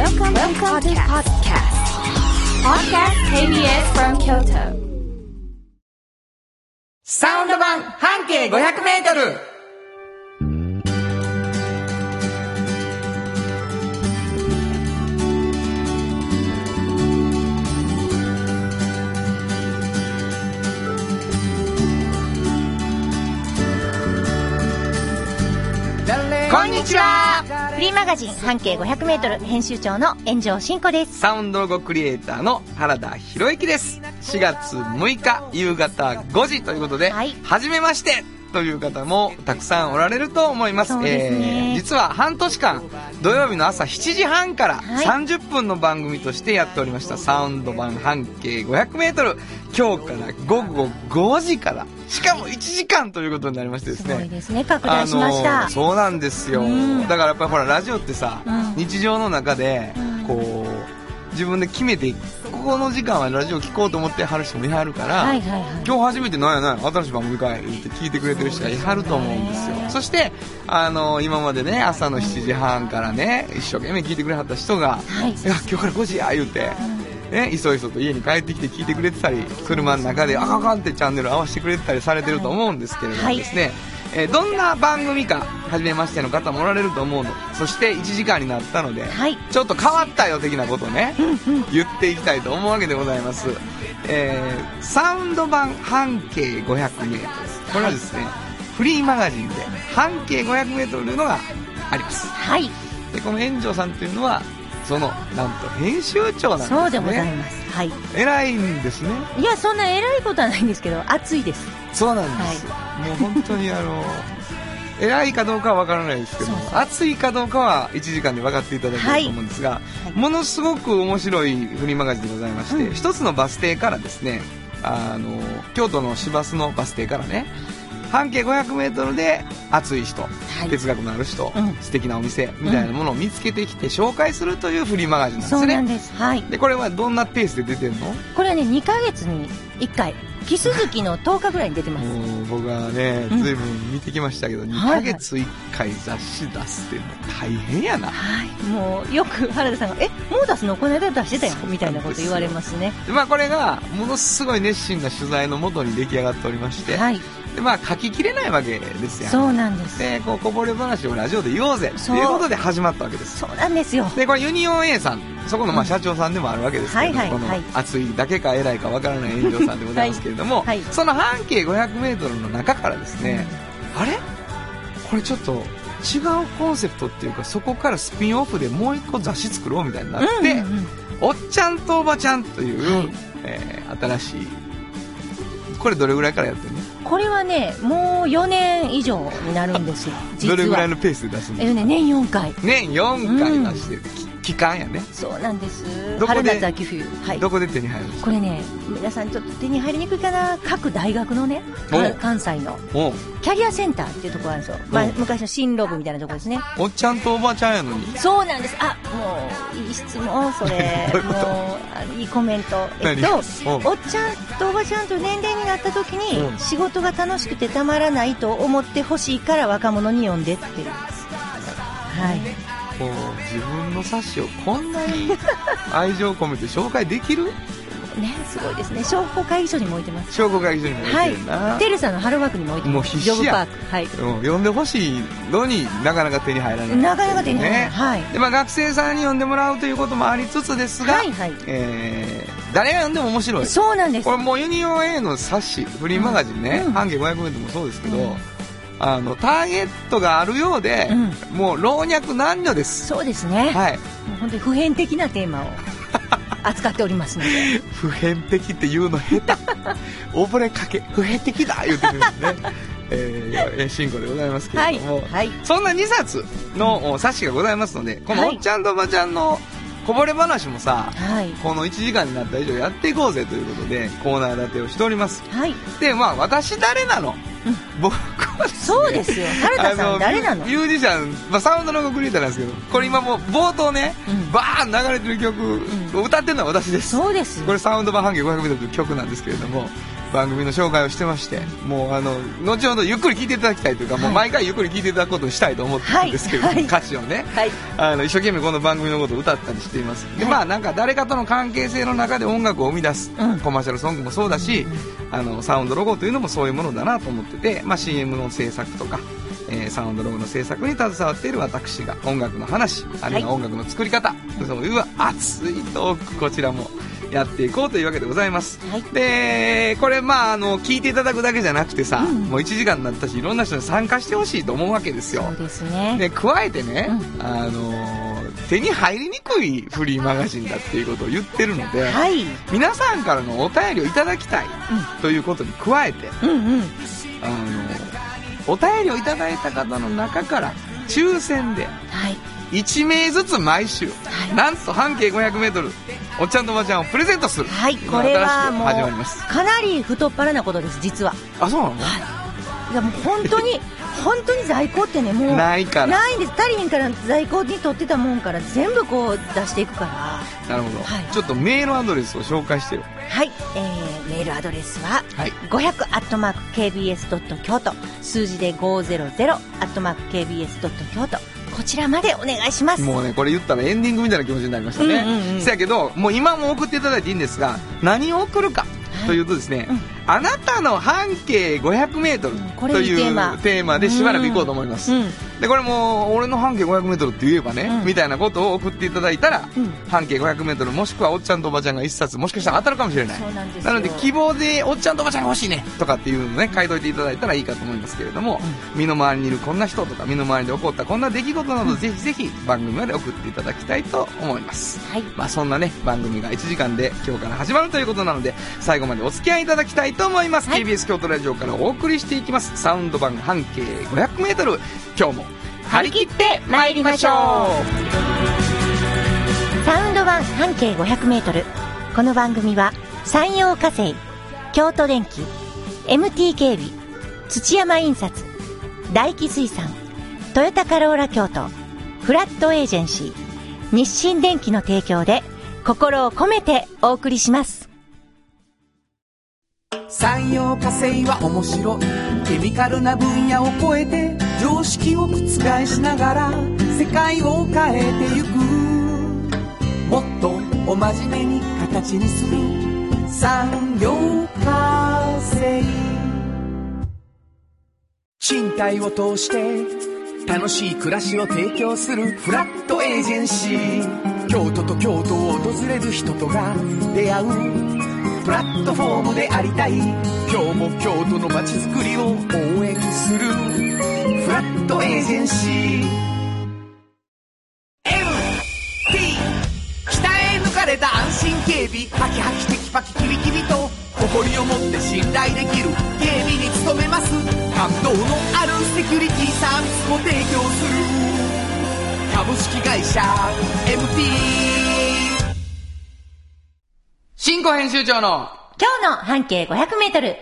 Welcome, Welcome to podcast. Podcast KBS from Kyoto. サウンド版半径500メートルこんにちは。フリーマガジン半径 500m 編集長の炎上真子です。サウンドロゴクリエイターの原田博之です。4月6日夕方5時ということで、はい。初めましてという方もたくさんおられると思います。ね。ー実は半年間土曜日の朝7時半からはい。30分の番組としてやっておりました、サウンド版半径 500m 今日から午後5時から。しかも1時間ということになりましてですすねごいですね。拡大しました、そうなんですよ、うん。だからやっぱりほらラジオってさ、うん。日常の中でうん。こう自分で決めてここの時間はラジオ聞こうと思ってはる人もいはるから、はいはいはい。今日初めてなんやなんや新しい番組かい言って聞いてくれてる人がいはると思うんですよ。そしてあの今までね朝の7時半からね一生懸命聞いてくれはった人が「はい。いや今日から5時や」言うて。ね、いそいそと家に帰ってきて聞いてくれてたり車の中であかんあかんってチャンネル合わせてくれてたりされてると思うんですけれどもですね、えーどんな番組か初めましての方もおられると思うの。そして1時間になったので、はい。ちょっと変わったよ的なことをね、言っていきたいと思うわけでございます、えーサウンド版半径 500m これはですね、フリーマガジンで半径 500m というのがあります。はい。でこの炎上さんというのはそのなんと編集長なんですね。そうでございます。はい。偉いんですね。いやそんな偉いことはないんですけど熱いですそうなんです、もう本当にあの 偉いかどうかは分からないですけどそうそう。熱いかどうかは1時間で分かっていただけると思うんですが、はい。ものすごく面白いフリーマガジンでございまして、うん。一つのバス停からですねあの京都の市バスのバス停からね半径 500m で熱い人、い。哲学のある人、うん。素敵なお店みたいなものを見つけてきて紹介するというフリーマガジンなんですね。そうなんです。はい。でこれはどんなペースで出てるの？これはね2ヶ月に1回キス月の10日ぐらいに出てます。もう僕はね、うん。ずいぶん見てきましたけど、2はい。ヶ月1回雑誌出すっていうのは大変やな。はい。もうよく原田さんが「えもう出すの？この間出してたよ」みたいなこと言われますね。でまあこれが、ものすごい熱心な取材のもとに出来上がっておりまして、はいでまあ書ききれないわけですよ。そうなんです。で、こう、こぼれ話をラジオで言おうぜ、ということで始まったわけです。そうなんですよ。で、これユニオン A さん、そこのまあうん。社長さんでもあるわけですけど、このはいはいはい。熱いだけか偉いかわからない炎上さんでございますけれども、はい。はいその半径500メートルの中からですね、あれ？これちょっと違うコンセプトっていうか、そこからスピンオフでもう一個雑誌作ろうみたいになって、うんうんうん。おっちゃんとおばちゃんという、はい。えー新しい、これどれぐらいからやってるの？これはねもう4年以上になるんですよどれぐらいのペースで出すのえっとね年4回。年4回出してる、き期間やね。そうなんです。どこで？春夏秋冬。はい。どこで手に入るんですか？これね皆さんちょっと手に入りにくいかな？各大学のねお関西の。おキャリアセンターっていうところなんですよ、まあお、昔の進路部みたいなところですね。おっちゃんとおばちゃんやのに？そうなんです。あもういい質問それ。どういうこと？もうあいいコメント。えっ何とおおっちゃんとおばちゃんと年齢になった時に、う。ん仕事が楽しくてたまらないと思ってほしいから若者に読んでってはいこう自分の冊子をこんなに愛情込めて紹介できる？ねすごいですね。商工会議所にも置いてます。証拠会議所にも置いはいてるな、テレサの春枠にも置いてます。もう必死や。はい。うん、読んでほしいのになかなか手に入らない。なかなか手に入らない。ね。はい。でまあ、学生さんに読んでもらうということもありつつですが、はいはい。えー誰が読んでも面白い。そうなんです。これもうユニオン A の冊子フリーマガジンね、うん。半径 500m もそうですけど、うんあのターゲットがあるようで、もう老若男女です。そうですね、はい。もう本当に普遍的なテーマを 扱っておりますので。普遍的って言うの下手。溺れかけ。普遍的だ言うてるんですね。えー、進行でございますけれども、はいそんな2冊のお冊子がございますのでこのはい。おっちゃんとおばちゃんのこぼれ話もさ、はい。この1時間になった以上やっていこうぜということでコーナー立てをしております。はい。でまあ私誰なの僕はそうですよ。原田さん誰なの？ミュージシャン、まあ、サウンドのクリエイターなんですけど、これ今もう冒頭ね、うん。バーン流れてる曲を歌ってるのは私です。そうですこれサウンド版半径 500m という曲なんですけれども、番組の紹介をしてまして、もうあの、後ほどゆっくり聴いていただきたいというか、もう毎回ゆっくり聴いていただくことにしたいと思ってるんですけれど歌詞をね。はい。あの一生懸命この番組のことを歌ったりしています。で、はい。まあなんか誰かとの関係性の中で音楽を生み出す、うんコマーシャルソングもそうだし、あのサウンドロゴというのもそういうものだなと思ってて、まあ、CM の制作とか、えーサウンドロゴの制作に携わっている私が音楽の話あるいは音楽の作り方、そういう熱いトークこちらもやっていこうというわけでございます、はい。でこれまああの聞いていただくだけじゃなくてさ、うん。もう1時間になったしいろんな人に参加してほしいと思うわけですよ。そうですね。で加えてね、うあのー手に入りにくいフリーマガジンだっていうことを言ってるので、はい。皆さんからのお便りをいただきたいということに加えて、うんうん。あのーお便りをいただいた方の中から抽選ではい。1名ずつ毎週、はいなんと半径 500m おっちゃんとおばちゃんをプレゼントするはい。これはも新しく始まりますう、かなり太っ腹なことです、実は。あそうなの、いやもう本当に、本当に在庫ってね、もう。ないからないんです。足りへんから在庫に取ってたもんから全部こう出していくから。なるほど、はいちょっとメールアドレスを紹介してよはい。えー、メールアドレスは、はい500アットマーク KBS ドット京都数字で500アットマーク KBS ドット京都こちらまでお願いします。もうねこれ言ったらエンディングみたいな気持ちになりましたね、うんうんうんせやけどもう今も送っていただいていいんですが何を送るかというとですね、うんあなたの半径 500m これいいというテーマ。でしばらくいこうと思います、うん。でこれもう俺の半径 500m って言えばね、うん。みたいなことを送っていただいたら、うん。半径 500m もしくはおっちゃんとおばちゃんが一冊もしかしたら当たるかもしれない。なので希望でおっちゃんとおばちゃんが欲しいねとかっていうのね書いといていただいたらいいかと思いますけれども、身の回りにいるこんな人とか身の回りで起こったこんな出来事など、ぜひぜひ番組まで送っていただきたいと思います。はい。まあそんなね番組が1時間で今日から始まるということなので最後までお付き合いいただきたいと思います、はい。KBS 京都ラジオからお送りしていきます。サウンド版半径 500m 今日も張り切って参りましょサウンド版半径500メートル。この番組は、山陽火星、京都電機、MT 警備、土山印刷、大気水産、トヨタカローラ京都、フラットエージェンシー、日清電機の提供で、心を込めてお送りします。産業化成は面白い。ケミカルな分野を超えて常識を覆しながら世界を変えてゆくもっとお真面目に形にする産業化成賃貸を通して楽しい。暮らしを提供するフラットエージェンシー京都と京都を訪れる人とが出会う。プラットフォームでありたい。今日も京都の街づくりを応援する。フラットエージェンシー。MT 北へ抜かれた安心警備。ハキハキテキパキキビキビと。誇りを持って信頼できる。警備に努めます。感動のあるセキュリティサービスも提供する。株式会社 MT 新庫編集長の今日の半径500メートル。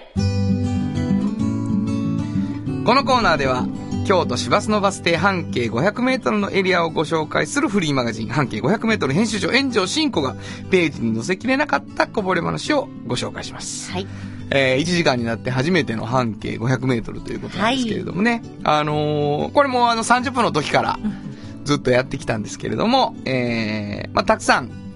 このコーナーでは京都市バスのバス停半径 500m のエリアをご紹介するフリーマガジン半径 500m 編集長炎上真子がページに載せきれなかったこぼれ話をご紹介します。はい。えー1時間になって初めての半径 500m ということなんですけれどもね。あのーこれもあの30分の時からずっとやってきたんですけれども、えーまあたくさん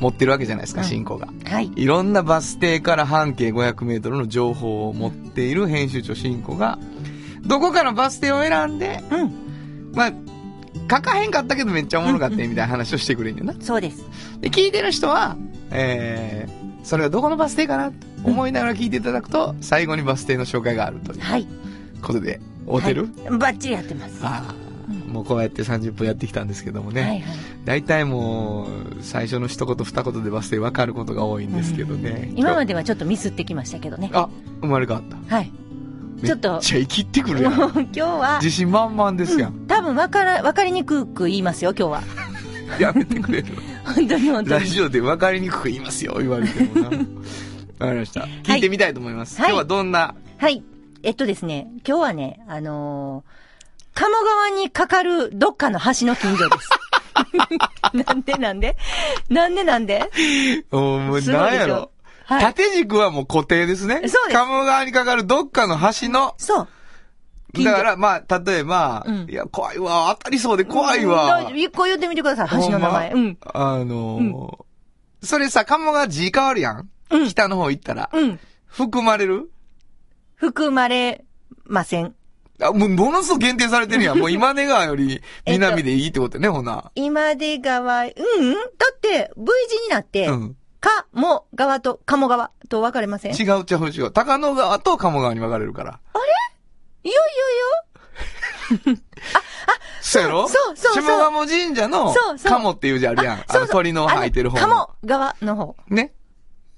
持ってるわけじゃないですか、うん真子が。はい。いろんなバス停から半径500メートルの情報を持っている編集長新子が、どこかのバス停を選んで、うん。まあ、書かへんかったけどめっちゃおもろかったねみたいな話をしてくれんねんな。そうです。で、聞いてる人は、えー、それがどこのバス停かなと思いながら聞いていただくと、最後にバス停の紹介があるというはい。ことで、合うてる、はいバッチリやってます。はああ、もうこうやって30分やってきたんですけどもね。いはい。大体もう、最初の一言二言でバス停分かることが多いんですけどね。今まではちょっとミスってきましたけどね。あ、生まれ変わった。はい。ちょっとめっちゃ生きってくるやん。今日は、自信満々ですやん。多分分から、分かりにくく言いますよ、今日は。やめてくれる。本当に本当に。ラジオで分かりにくく言いますよ、言われてもな。わかりました。聞いてみたいと思います。はい今日はどんな？はい。えっとですね、今日はね、あのー、鴨川にかかるどっかの橋の近所です。なんでなんで？なんでなんで？おもうやろ？はい縦軸はもう固定ですね。そうです鴨川にかかるどっかの橋の、そう。だからまあ、例えば、うんいや、怖いわ、当たりそうで怖いうんわ。大丈夫一個言ってみてください、橋の名前。ほうん。まあのーそれさ、鴨川字変わるやん。うん北の方行ったら。うん。含まれる？含まれません。あ、もう、ものすごく限定されてるやん。もう今出川より南でいいってことね、ほな。今出川、うん、うんだって、V 字になって、うん。か、も、川と、鴨川と分かれません？い違うちゃう違う。高野川と鴨川に分かれるから。やいや そうやろ？そうそうそう下鴨神社のそうそう鴨っていう字あるやん。あの鳥の生えてる方。鴨川の方。ね？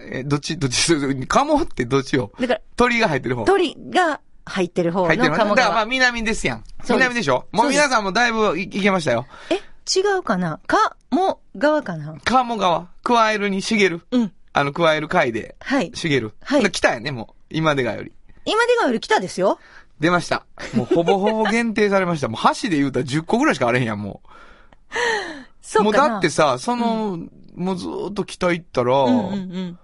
え、どっち、どっち、鴨ってどっちよ？だから、鳥が入ってる方。鳥が入ってる方の入ってる方。鴨だからまあ川。南ですやん。南でしょ？もう皆さんもだいぶいいけましたよ。え、違うかな？か、も、川かな？鴨川。加えるに茂る。うん。あの、加える貝ではい。茂る。はいで北やね、もう。今出川より。今出川より北ですよ。出ました。もうほぼほぼ限定されました。もう箸で言うたら10個ぐらいしかあれへんやん、もう。もうそうかな？だってさ、その、もうずーっと北行ったら、うんうん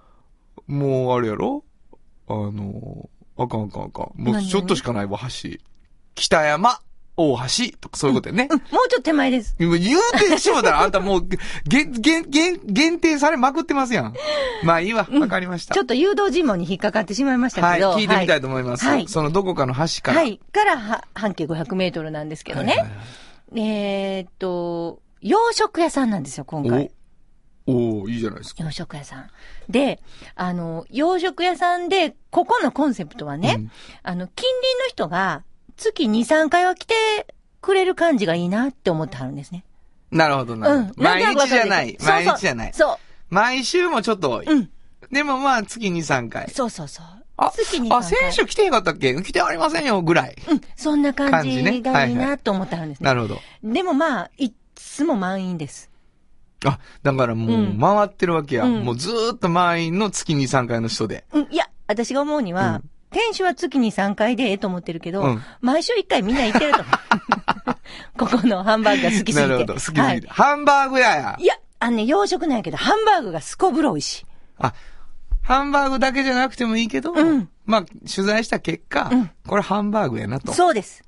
うん。もうあれやろ？あの、あかんあかんあかん。もう何？ちょっとしかないわ、橋。北山、大橋とかそういうことやね。うん、もうちょっと手前です。言うてしもたらあんたもう、げ、げ、げ、限定されまくってますやん。まあいいわ、わかりました。ちょっと誘導尋問に引っかかってしまいましたはい、けど。聞いてみたいとと思います。はいそのどこかの橋から。はい。からは、半径500メートルなんですけどね。はいはいはいえーっと、洋食屋さんなんですよ、今回。お、おーいいじゃないですか。洋食屋さん。で、あの、洋食屋さんで、ここのコンセプトはね、うんあの、近隣の人が月2、3回は来てくれる感じがいいなって思ってはるんですね。なるほどなるほど。毎日じゃない。毎日じゃない。そう。毎週もちょっと多い。うん。でもまあ月2、3回。そうそうそう。あ、月に3あ、回。選手来てへんかったっけ？来てありませんよ、ぐらい。うん。そんな感じがいいなと思ってはるんですね。なるほど。でもまあ、いっつも満員です。あ、だからもううん回ってるわけや。うんもうずーっと満員の月2、3回の人で。うん。いや、私が思うには、うん店主は月に3回でええと思ってるけど、うん毎週1回みんな行ってると思う。ここのハンバーグが好きすぎて。なるほど、好きすぎて。はいハンバーグ屋やい。や、あのね、洋食なんやけど、ハンバーグがすこぶる美味しい。あ、ハンバーグだけじゃなくてもいいけど、うんまあ、取材した結果、うんこれハンバーグやなと。そうです。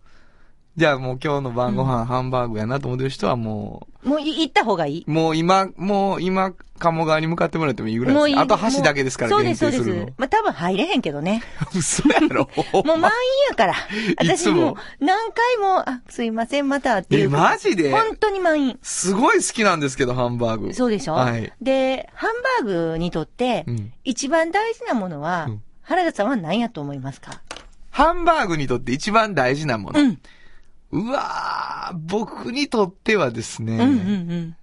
じゃあもう今日の晩ご飯、ハンバーグやなと思ってる人はももうい行った方がいい？う、もう今、もう今、鴨川に向かってもらってもいいぐらいですもういい。あと橋だけですから、そうです、そうです。まあ、多分入れへんけどね。嘘やろ もう満員やから。私つも何回も、あ、すいません、またっていえ、う。マジで？本当に満員。すごい好きなんですけど、ハンバーグ。そうでしょ？はい。で、ハンバーグにとって、うん一番大事なものは、うん原田さんは何やと思いますか？ハンバーグにとって一番大事なもの。うん。うわー、僕にとってはですね、うんうんうん。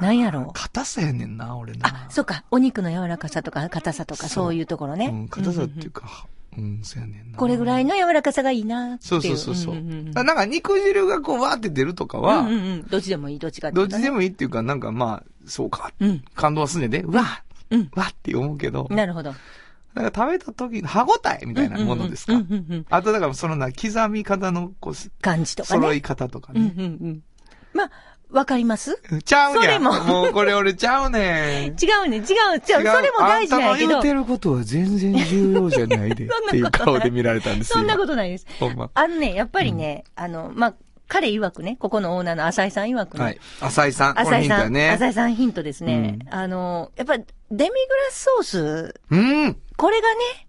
何やろう硬さやねんな、俺な。あ、そうか。お肉の柔らかさとか硬さとかそういうところね。うん、硬さってんんいうか、うん、そうやねんな。これぐらいの柔らかさがいいなってい。そううそうそうそう。なんか肉汁がこうわーって出るとかは、うんうんうん。どっちでもいい、どっちかどっちでもいいっていうか、なんかまあ、そうか、うん。感動はすんねんで、うわうん。わって思うけど、なるほど。なんか食べた時の歯応えみたいなものですか？うんうんうんうん。あとだからそのな、刻み方のこう、感じとかね。揃い方とかうんうね。んうん。まあ、わかります？ちゃうねん。それももうこれ俺ちゃうねん。違うね、違う、違う。それも大事なんやけどあんたの言う。てることは全然重要じゃないで。っていう 顔で見られたんですよ。そんなことないです。ほんま。あのね、やっぱりね、あの、まあ、彼曰くね、ここのオーナーの浅井さん曰くね、はい。浅井さん。浅井さん、ね。浅井さんヒントですね。あの、やっぱ、デミグラスソース、うん。これがね、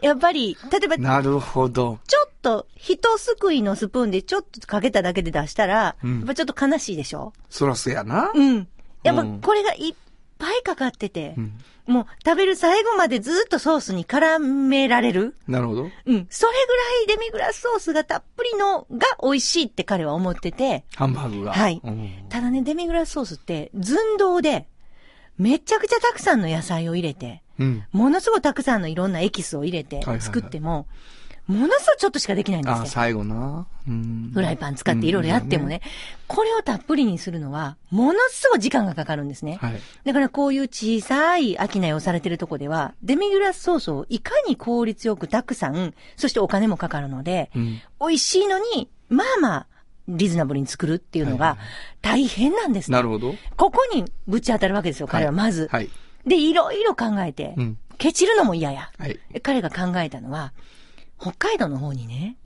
やっぱり、例えば、なるほど。ちょっと、一すくいのスプーンでちょっとかけただけで出したら、うんやっぱちょっと悲しいでしょ？そらそうやな。うん。やっぱうんこれがいっぱいかかってて、うんもう食べる最後までずっとソースに絡められる？なるほど。うん。それぐらいデミグラスソースがたっぷりのが美味しいって彼は思ってて、ハンバーグが。はいうんただね、デミグラスソースって寸胴で、めちゃくちゃたくさんの野菜を入れて、うん。ものすごいたくさんのいろんなエキスを入れてはいはいはい作っても、ものすごいちょっとしかできないんですあ、よ。最後な。うん。フライパン使っていろいろやってもね。これをたっぷりにするのは、ものすごい時間がかかるんですね。はい。だからこういう小さい商いをされてるとこでは、デミグラスソースをいかに効率よくたくさん、そしてお金もかかるので、うん。美味しいのに、まあまあ、リーズナブルに作るっていうのが大変なんですね。なるほど。ここにぶち当たるわけですよ、彼はまず。はい。で、いろいろ考えて、うん。ケチるのも嫌や。はい。で彼が考えたのは、北海道の方にね。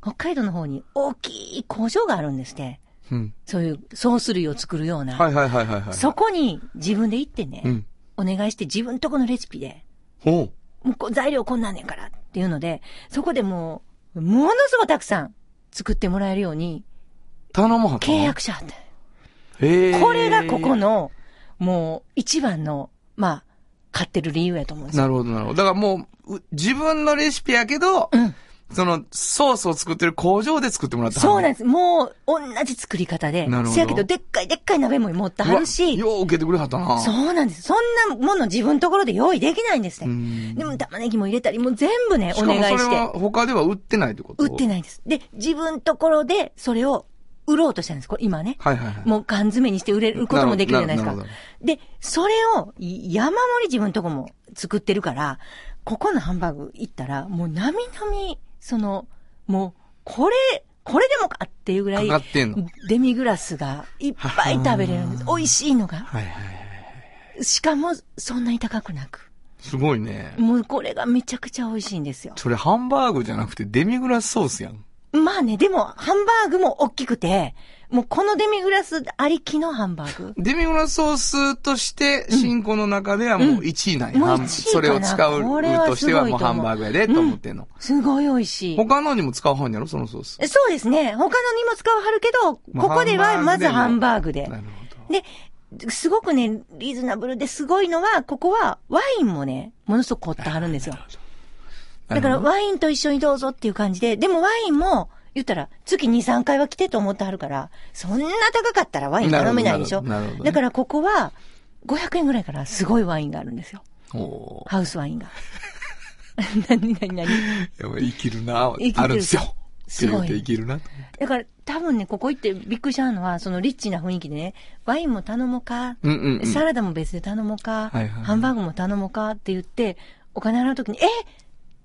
北海道の方に大きい工場があるんですって。うん。そういうソース類を作るような。はいはいはいはいはい。そこに自分で行ってね、うん。お願いして自分とこのレシピで、おう。もう材料こんなんねんからっていうので、そこでもう、ものすごいたくさん作ってもらえるように頼むはった契約しはった。へえ。これがここの、もう一番の、まあ、買ってる理由やと思うんですよ。なるほどなるほど。だからもう、う自分のレシピやけど、うん。その、ソースを作ってる工場で作ってもらったでそうなんです。もう、同じ作り方で。なるほどせやけど、でっかいでっかい鍋も持ってはるし、よう受けてくれはったな。そうなんです。そんなもの自分のところで用意できないんですうね。ん。でも玉ねぎも入れたり、もう全部ね、おしかも願いしてそれは。他では売ってないってこと？売ってないんです。で、自分ところでそれを売ろうとしたんです。これ今ね。はいはいはい。もう缶詰にして売れることもできるじゃないですか。で、それをい山盛り自分とこも作ってるから、ここのハンバーグ行ったら、もうなみなみ、その、もう、これ、これでもかっていうぐらいデミグラスがいっぱい食べれるんです。美味しいのが。はいはいはい。しかも、そんなに高くなく。すごいね。もうこれがめちゃくちゃ美味しいんですよ。それハンバーグじゃなくてデミグラスソースやん。まあね、でも、ハンバーグも大きくて、もうこのデミグラスありきのハンバーグ？デミグラスソースとして、新婚の中ではもう1位なんや。もうハン1位それを使うとしてはもうハンバーグやで、と思ってんの。すごい美味しい。他のにも使うはんやろそのソース。そうですね。他のにも使わはるけど、まあここではまずハンバーグでな。るほで、すごくね、リーズナブルですごいのは、ここはワインもね、ものすごく凝ってはるんですよ。ど。だからワインと一緒にどうぞっていう感じで、でもワインも、言ったら、月2、3回は来てと思ってはるから、そんな高かったらワイン頼めないでしょ。なるほどねだからここは、500円ぐらいからすごいワインがあるんですよ。ハウスワインが。何 何何？やっぱ生きるな生きてるあるんですよ。すごい生きるな。だから多分ね、ここ行ってびっくりしたのは、そのリッチな雰囲気でね、ワインも頼もうか、うんうんうん。サラダも別で頼もうか、はいはいハンバーグも頼もうかって言って、お金払うときに、え？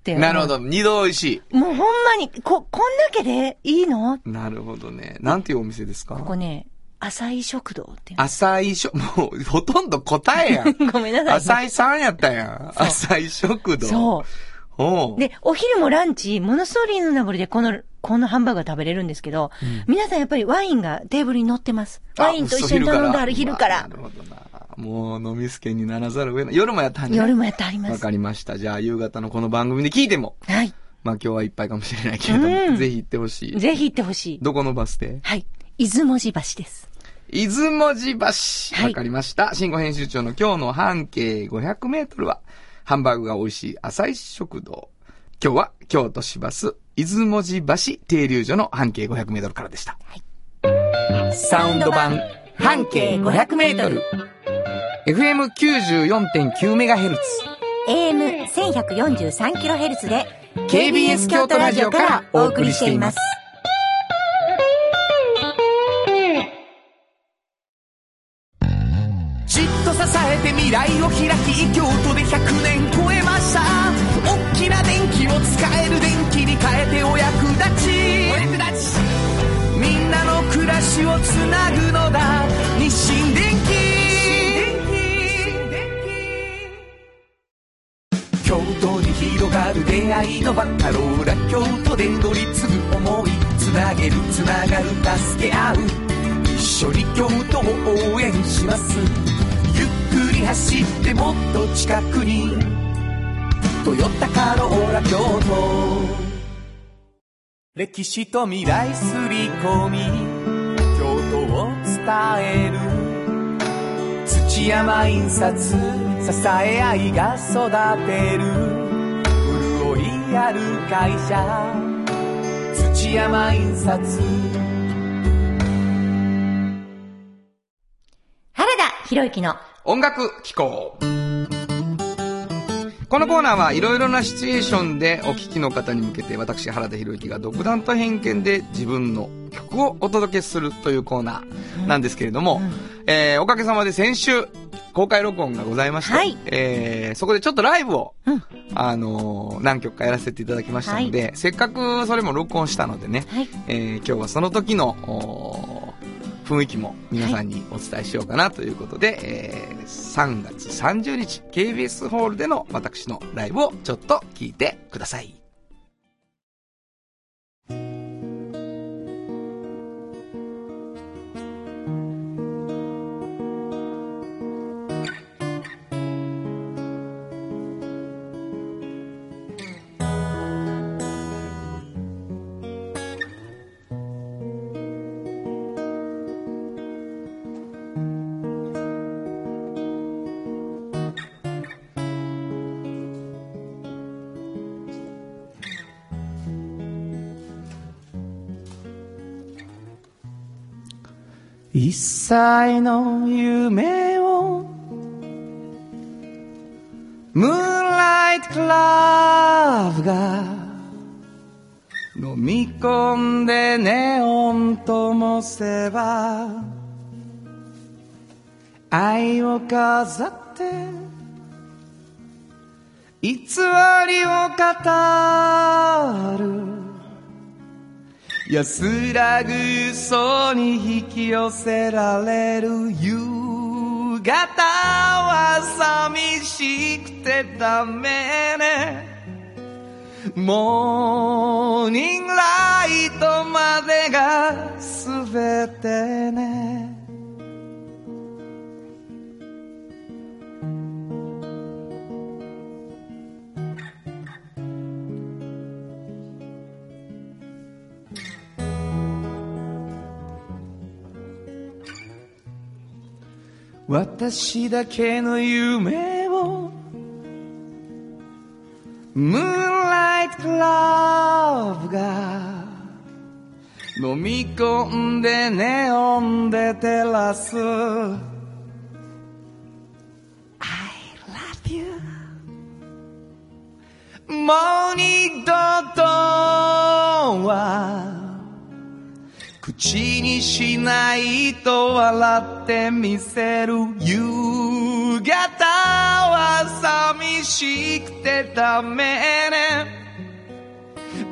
って。なるほど。。二度美味しもうほんまに、こ、こんだけでいいの？い。なるほどね。なんていうお店ですか？ここね、浅い食堂っていう浅いしょ、もう、ほとんど答えやん。の。ごめんなさい。浅井さんやったやん。浅井食堂。そう。で、お昼もランチ、ものすごいリーズナブルでこの、このハンバーグが食べれるんですけど、皆さんやっぱりワインがテーブルに乗ってます。あワインと一緒に頼んである昼からな。るほどな。もう飲みすけにならざるを得ない。夜もやったんね夜もやってありまわす。かりました。じゃあ夕方のこの番組で聞いても、はい。まあ今日はいっぱいかもしれないけれども、うんぜひ行ってほしい。ぜひ行ってほしい。どこのバス停はい。出雲寺橋です。出雲寺橋。はいわかりました。新語編集長の今日の半径500メートルは、ハンバーグが美味しい浅井食堂。今日は京都市バス、出雲寺橋停留所の半径500メートルからでした。サウンド版半径500メートル。FM94.9 メガヘルツ。AM1143kHz で KBS 京都ラジオからお送りしています。じっと支えて未来を開き京都で100年超えました大きな電気を使える電気に変えてお役立ちお役立ちみんなの暮らしをつなぐのだ日清出会いのバカローラ京都で乗り継ぐ思いつなげるつながる助け合う。一緒に京都を応援します。ゆっくり走ってもっと近くに「トヨタカローラ京都」歴史と未来すり込み。京都を伝える。土山印刷支え合いが育てる。ある会社。土山印刷原田博之の。音楽機構。このコーナーはいろいろなシチュエーションでお聞きの方に向けて私原田博之が独断と偏見で自分の曲をお届けするというコーナーなんですけれども、えーおかげさまで先週公開録音がございまして、はい。えーそこでちょっとライブを、うん。あのー何曲かやらせていただきましたので、せっかくそれも録音したのでね、はい。えー今日はその時の雰囲気も皆さんにお伝えしようかなということで、えー3月30日 KBS ホールでの私のライブをちょっと聞いてください。一切の夢をムーンライトクラブが飲み込んでネオンともせば愛を飾って偽りを語る。安らぐ嘘に引き寄せられる夕方は寂しくてダメね。モーニングライトまでが全てね。私だけの夢を。ムーンライトクラブが飲み込んでネオンで照らす I love you もう二度口にしないと笑ってみせる。夕方は寂しくてダメね。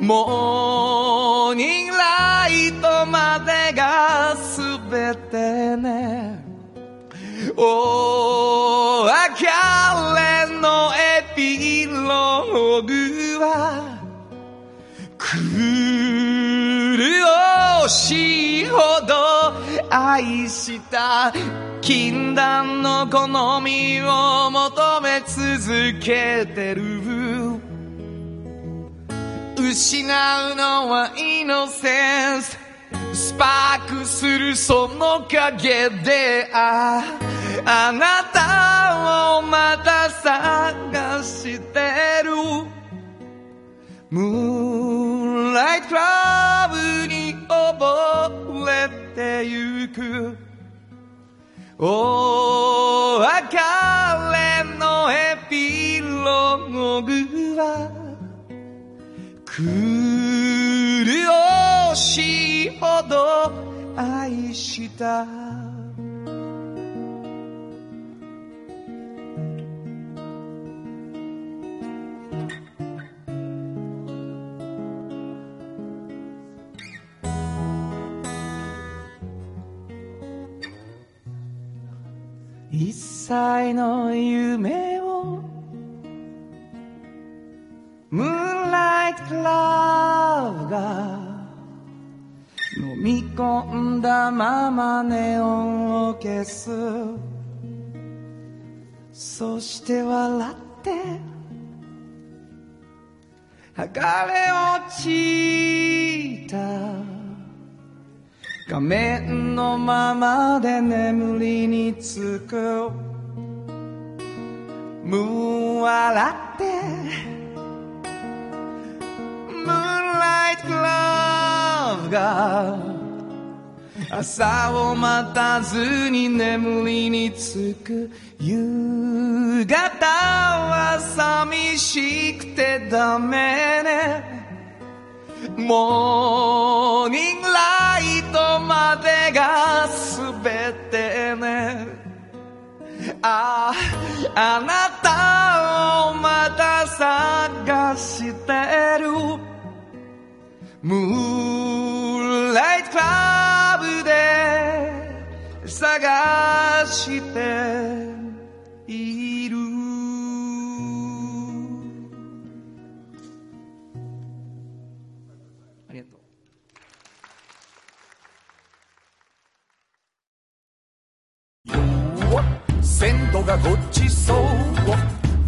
モーニングライトまでが全てね。お別れのエピローグはしいほど愛した禁断の好みを求め続けてる。失うのはイノセンス。スパークするその影でああなたをまた探してる。ムーンライトラブに溺れてゆく。お別れのエピローグは苦しいほど愛した。一切の夢をムーンライトクラブが飲み込んだままネオンを消す。そして笑って剥がれ落ちた。画面のままで眠りにつく。ムーン笑って。ムーンライトラブが朝を待たずに眠りにつく。夕方は寂しくてダメね。モーニングライトまでが全てね。あああなたをまた探してる。ムーンライトクラブで探している。鮮度がごちそう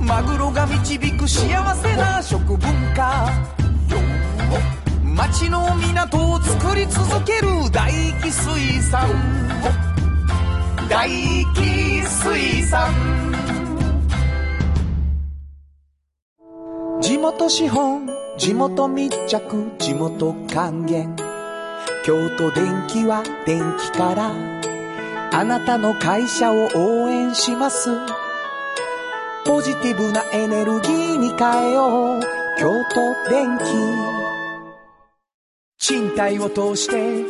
マグロが導く幸せな食文化。町の港を作り続ける大気水産大気水産。地元資本地元密着地元還元。京都電気は電気から。あなたの会社を応援します。ポジティブなエネルギーに変えよう。京都電気賃貸を通して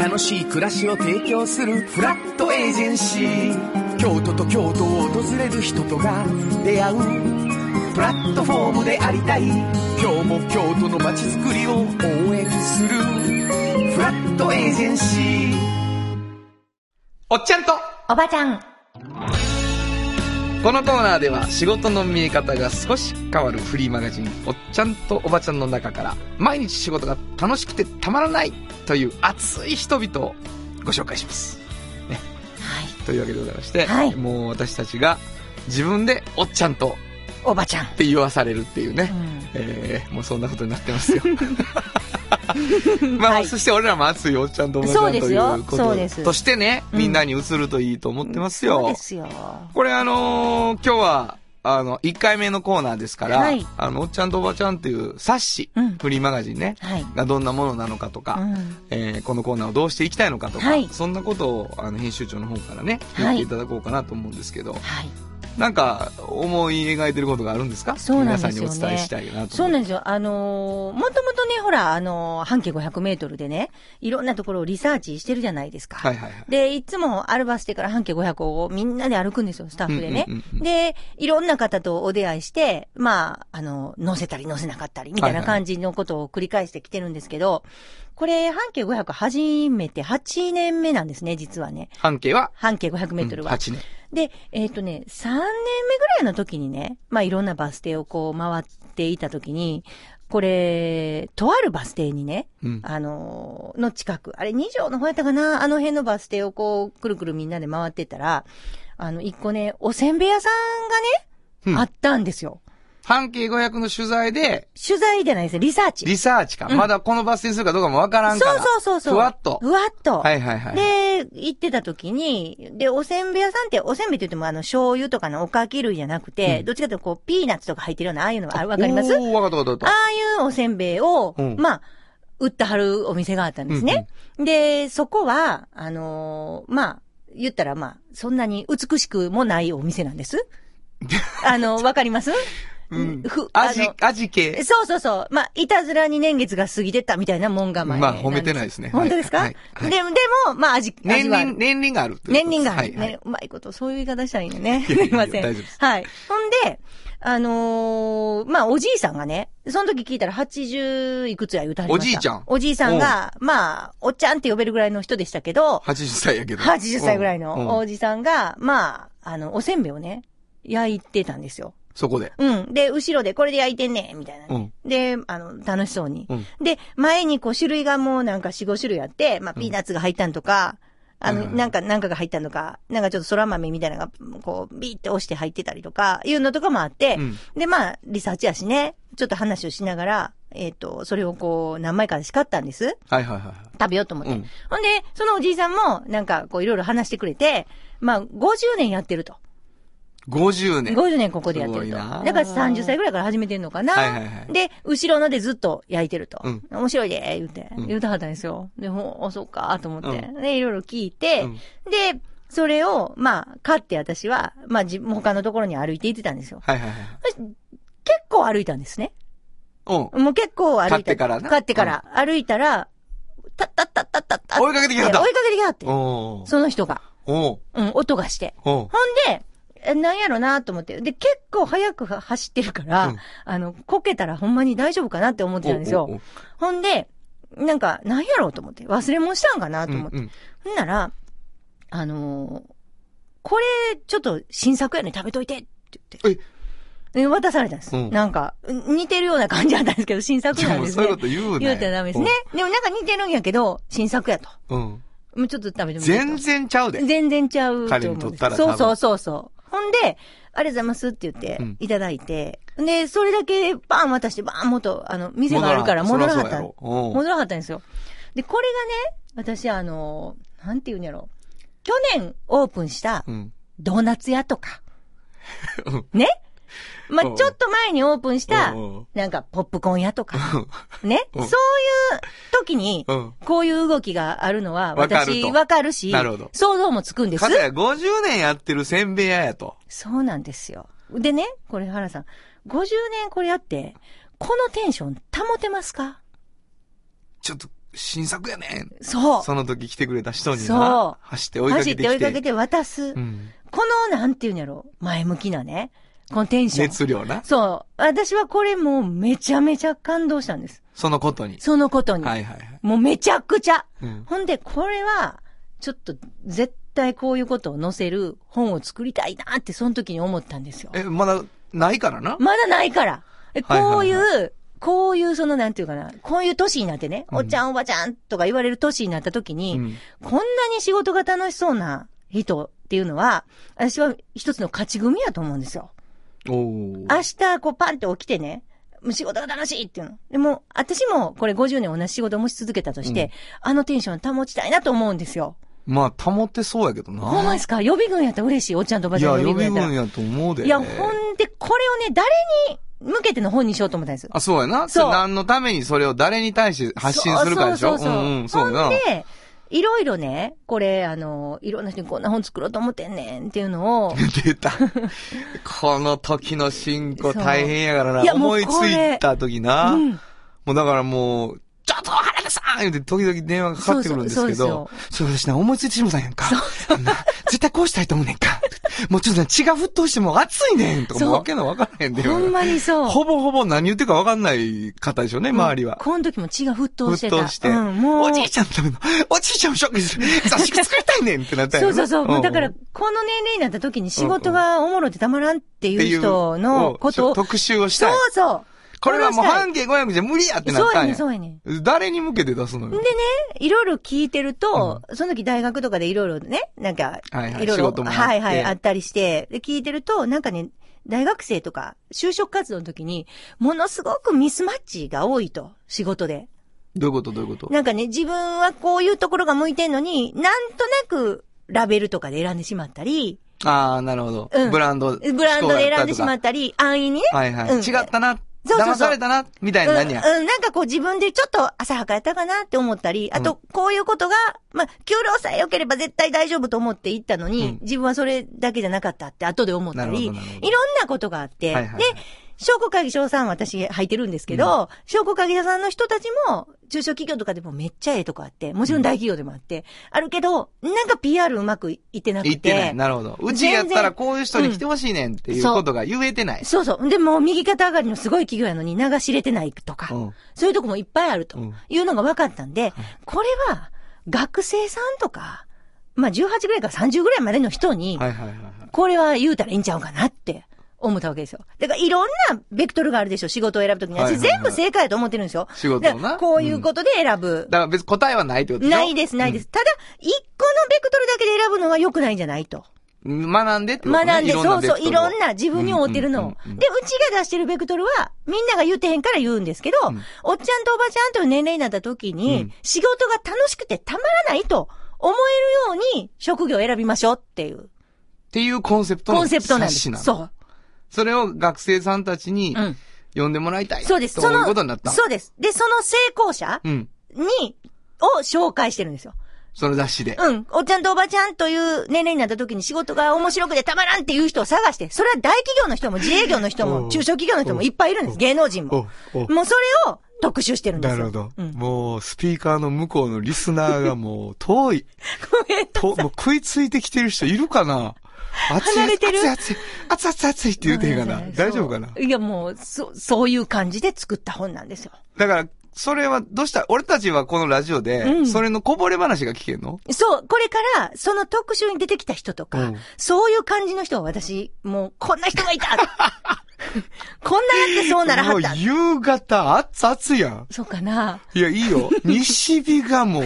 楽しい暮らしを提供するフラットエージェンシー。京都と京都を訪れる人とが出会う。プラットフォームでありたい。今日も京都の街づくりを応援する。フラットエージェンシー。おっちゃんとおばちゃん。このコーナーでは仕事の見え方が少し変わるフリーマガジン「おっちゃんとおばちゃん」の中から毎日仕事が楽しくてたまらないという熱い人々をご紹介します。ね、はい。というわけでございまして、はいもう私たちが自分で「おっちゃんと」おばちゃん。って言わされるっていうね、うん。えーもうそんなことになってますよ。まあ、はい。そして俺らも熱いおっちゃんとおばちゃんといそうこととしてね、うん。みんなに移るといいと思ってますよ。そうですよ。これあのー今日は、あの、1回目のコーナーですから、はい。あの、おっちゃんとおばちゃんっていう冊子、うん。フリーマガジンね、はい。がどんなものなのかとか、うん。えーこのコーナーをどうしていきたいのかとか、はい。そんなことをあの編集長の方からね、言はい。っていただこうかなと思うんですけど、はい。なんか思い描いてることがあるんですか？そうなんですよね皆さんにお伝えしたいなと。そうなんですよ。あのーもともとね、ほら、あのー半径500メートルでね、いろんなところをリサーチしてるじゃないですか。はいはいはい。で、いつもアルバステから半径500をみんなで歩くんですよ、スタッフでね。うんうんうんうんで、いろんな方とお出会いして、まあ、あの、乗せたり乗せなかったり、みたいな感じのことを繰り返してきてるんですけど、これ、半径500初めて8年目なんですね、実はね。半径は、半径500メートルは。8年。で、えっ、とね、3年目ぐらいの時にね、まあいろんなバス停をこう回っていた時に、これ、とあるバス停にね、うん。あのーの近く、あれ二条の方やったかなあの辺のバス停をこう、くるくるみんなで回ってたら、あの、一個ね、おせんべい屋さんがね、うんあったんですよ。半径500の取材で、取材じゃないですね、リサーチ。リサーチか。うんまだこのバス停にするかどうかもわからんから。そうそうそうそう。ふわっと。ふわっと。はいはいはい。で、行ってた時に、で、おせんべい屋さんって、おせんべいって言っても、あの、醤油とかのおかき類じゃなくて、うんどっちかというと、こう、ピーナッツとか入ってるような、ああいうのあわかります？あおー、わかったわかったわかっあいうおせんべいを、うんまあ、売ってはるお店があったんですね。で、そこは、あのーまあ、言ったらまあ、そんなに美しくもないお店なんです。あの、わかります？た。うんふ。あ味の、味系。そうそうそう。まあ、いたずらに年月が過ぎてったみたいなもんが前まあ褒めてないですね本当ですか、はいはいでも、でも、まあ、味、年味はある輪、年輪がある年。輪がある。はいはいね、うまいこと、そういう言い方したらいいのね。すいやいやいません。大丈夫ですはい。ほんで、あのーまあ、おじいさんがね、その時聞いたら80いくつや言うたはりましたおじいちゃん？おじいさんが、まあ、おっちゃんって呼べるぐらいの人でしたけど、80歳やけど。80歳ぐらいうんのおじさんが、まあ、あの、おせんべいをね、焼いてたんですよ。そこで。うん。で、後ろでこれで焼いてんねみたいなね、で、あの、楽しそうに。うんで、前にこう種類がもうなんか4、5種類あって、まあ、ピーナッツが入ったんとか、あの、うんなんか、なんかが入ったんとか、なんかちょっと空豆みたいなのが、こう、ビーって押して入ってたりとか、いうのとかもあって、うんで、まあ、リサーチやしね、ちょっと話をしながら、えっ、と、それをこう、何枚かで叱ったんです。はいはいはい。食べようと思って。うんほんで、そのおじいさんも、なんか、こう、いろいろ話してくれて、まあ、50年やってると。50年。50年ここでやってると。だから30歳ぐらいから始めてんのかな。はいはいはいで、後ろのでずっと焼いてると。うん面白いで、言うて、うん言うたはったんですよ。で、ほあ、そうか、と思って。うで、いろいろ聞いて、うんで、それを、まあ、買って私は、まあ、自他のところに歩いて行ってたんですよ。はいはいはい。結構歩いたんですね。うん。もう結構歩いた。買ってからな買ってから、歩いたら、たったったったったった追いかけてきはった追いかけてきはって。その人が。うん、音がして。ほんで、えなんやろなと思って。で、結構早くは走ってるから、うんあの、こけたらほんまに大丈夫かなって思ってたんですよ。おおおほんで、なんか、なんやろうと思って。忘れ物したんかなと思って。うんうんほんなら、あのーこれ、ちょっと新作やね、食べといてって言って。で渡されたんです。うんなんか、似てるような感じだったんですけど、新作なんですねそういうこ。と言うね。言うたらダメですね。でもなんか似てるんやけど、新作やと。うん。うん。もうちょっと食べてみてと。全然ちゃうで。全然ちゃう。彼にとったらそうそうそうそう。ほんで、ありがとうございますって言ってうん、いただいて、で、それだけバーン渡して、バーン元、あの、店があるから戻らはった。戻らはったんですよ。で、これがね、私あの、なんて言うんやろ。去年オープンしたうん。ドーナツ屋とか、うんね？まうんあ、ちょっと前にオープンしたなんか、ポップコーン屋とか、ね？うんそういう時にうん、こういう動きがあるのは、私、わかるし、想像もつくんですか。たや50年やってるせんべい屋やと。そうなんですよ。でね、これ原さん、50年これやって、このテンション保てますか？ちょっと、新作やねん。そう。その時来てくれた人にそうな。走って追いか走ってけてきて。追いかけて渡す。うん。この、なんていうんやろ、前向きなね、このテンション。熱量な。そう。私はこれもうめちゃめちゃ感動したんです。そのことに。そのことに。はいはいはい。もうめちゃくちゃ。うん。ほんで、これは、ちょっと、絶対こういうことを載せる本を作りたいなって、その時に思ったんですよ。え、まだ、ないからな？まだないから。えはいはいはいこういう、こういうその、なんていうかな、こういう年になってね、うんおっちゃんおばちゃんとか言われる年になった時に、うん。こんなに仕事が楽しそうな人っていうのは、私は一つの勝ち組やと思うんですよ。お明ー。日、こう、パンって起きてね、仕事が楽しいっていうの。でも、私もこれ50年同じ仕事をもし続けたとして、うんあのテンション保ちたいなと思うんですよ。まあ、保ってそうやけどな。ほんまですか？予備軍やったら嬉しい。おっちゃんとおばいや、ちゃんの予予備備軍やったら。軍やと思うで。いや、ほんで、これをね、誰に向けての本にしようと思ったんです。あ、そうやな。そう何のためにそれを誰に対して発信するかでしょ？そうそうそうそう。んうん、そうやなほん。で、いろいろね、これ、あの、いろんな人にこんな本作ろうと思ってんねんっていうのを、出た。この時の進行大変やからな。思いついた時な。うんもうだからもう、ちょっと原田さん言って時々電話がかかってくるんですけそうどそう、それ私な、思いついてしもたんやんか。絶対こうしたいと思うねんか。もうちょっとね、血が沸騰してもう熱いねんとかわけのわからへんでほんまにそう。ほぼほぼ何言ってるかわかんない方でしょうね、周りは。この時も血が沸騰してた。沸騰して、うん、もう。おじいちゃんのための、おじいちゃんをショックにする、雑誌作りたいねんってなったんやろそうそうそう。だから、んこの年齢になった時に仕事がおもろでたまらんっていう人のことを、うん特集をしたそうい。そう。これはもう半径500じゃ無理やってなったんや。そうやねん、そうやねん。誰に向けて出すのよ。でね、いろいろ聞いてると、その時大学とかでいろいろね、なんか、はいはいいろいろ、はいはい、あったりして、で、聞いてると、なんかね、大学生とか、就職活動の時に、ものすごくミスマッチが多いと、仕事で。どういうこと？どういうこと？なんかね、自分はこういうところが向いてんのに、なんとなく、ラベルとかで選んでしまったり、ああ、なるほど。うんブランド。ブランドで選んでしまっったり、安易にね。たはいはい。うん違ったな。そうそうそう騙されたな。みたいうん、な何や。うん、なんかこう自分でちょっと浅はかやったかなって思ったり、あと、こういうことが、まあ、給料さえ良ければ絶対大丈夫と思って行ったのに、うん自分はそれだけじゃなかったって後で思ったり、いろんなことがあって、はいはいはいで、商工会議所さん私入ってるんですけど、商工会議所さんの人たちも、中小企業とかでもめっちゃええとこあって、もちろん大企業でもあって、あるけど、なんか PR うまくいってなくて。言ってない。なるほど。うちやったらこういう人に来てほしいねんっていうことが言えてない。そうそう。でも、右肩上がりのすごい企業やのに流し入れてないとか、うんそういうとこもいっぱいあるとうんいうのが分かったんで、これは、学生さんとか、まあ、18ぐらいから30ぐらいまでの人に。これは言うたらいいんちゃうかなって思ったわけですよ。だからいろんなベクトルがあるでしょ、仕事を選ぶときに。私全部正解だと思ってるんですよ。仕事をな？こういうことで選ぶ。だから別に答えはないってことでしょ？ないです、ないです。。ただ、一個のベクトルだけで選ぶのは良くないんじゃないと。うん学んでってことね学んで、そうそう、いろんなな自分に合ってるのを。で、うちが出してるベクトルは、みんなが言ってへんから言うんですけど、うんおっちゃんとおばちゃんという年齢になった時に、うん仕事が楽しくてたまらないと思えるように職業を選びましょうっていう。っていうコンセプトのコンセプトなんです。そう。それを学生さんたちにうん。読んでもらいたい。そうです。ということになった。そうです。で、その成功者うん。に、を紹介してるんですよ。その雑誌で。うん。おっちゃんとおばちゃんという年齢になった時に仕事が面白くてたまらんっていう人を探して、それは大企業の人も自営業の人も中小企業の人もいっぱいいるんです。芸能人も。おもうそれを特集してるんですよ。なるほど。うん。もう、スピーカーの向こうのリスナーがもう、遠い。と、もう食いついてきてる人いるかな？離れてる？熱い、熱い、熱い、熱いって言うてへんかな。大丈夫かな？いや、もう、そ、そういう感じで作った本なんですよ。だから、それはどうした？俺たちはこのラジオで、うんそれのこぼれ話が聞けんの？そう、これから、その特集に出てきた人とか、うんそういう感じの人は私、もう、こんな人がいた こんなやってそうならはもう。夕方、熱々やん。そうかないや、いいよ。西日がもう、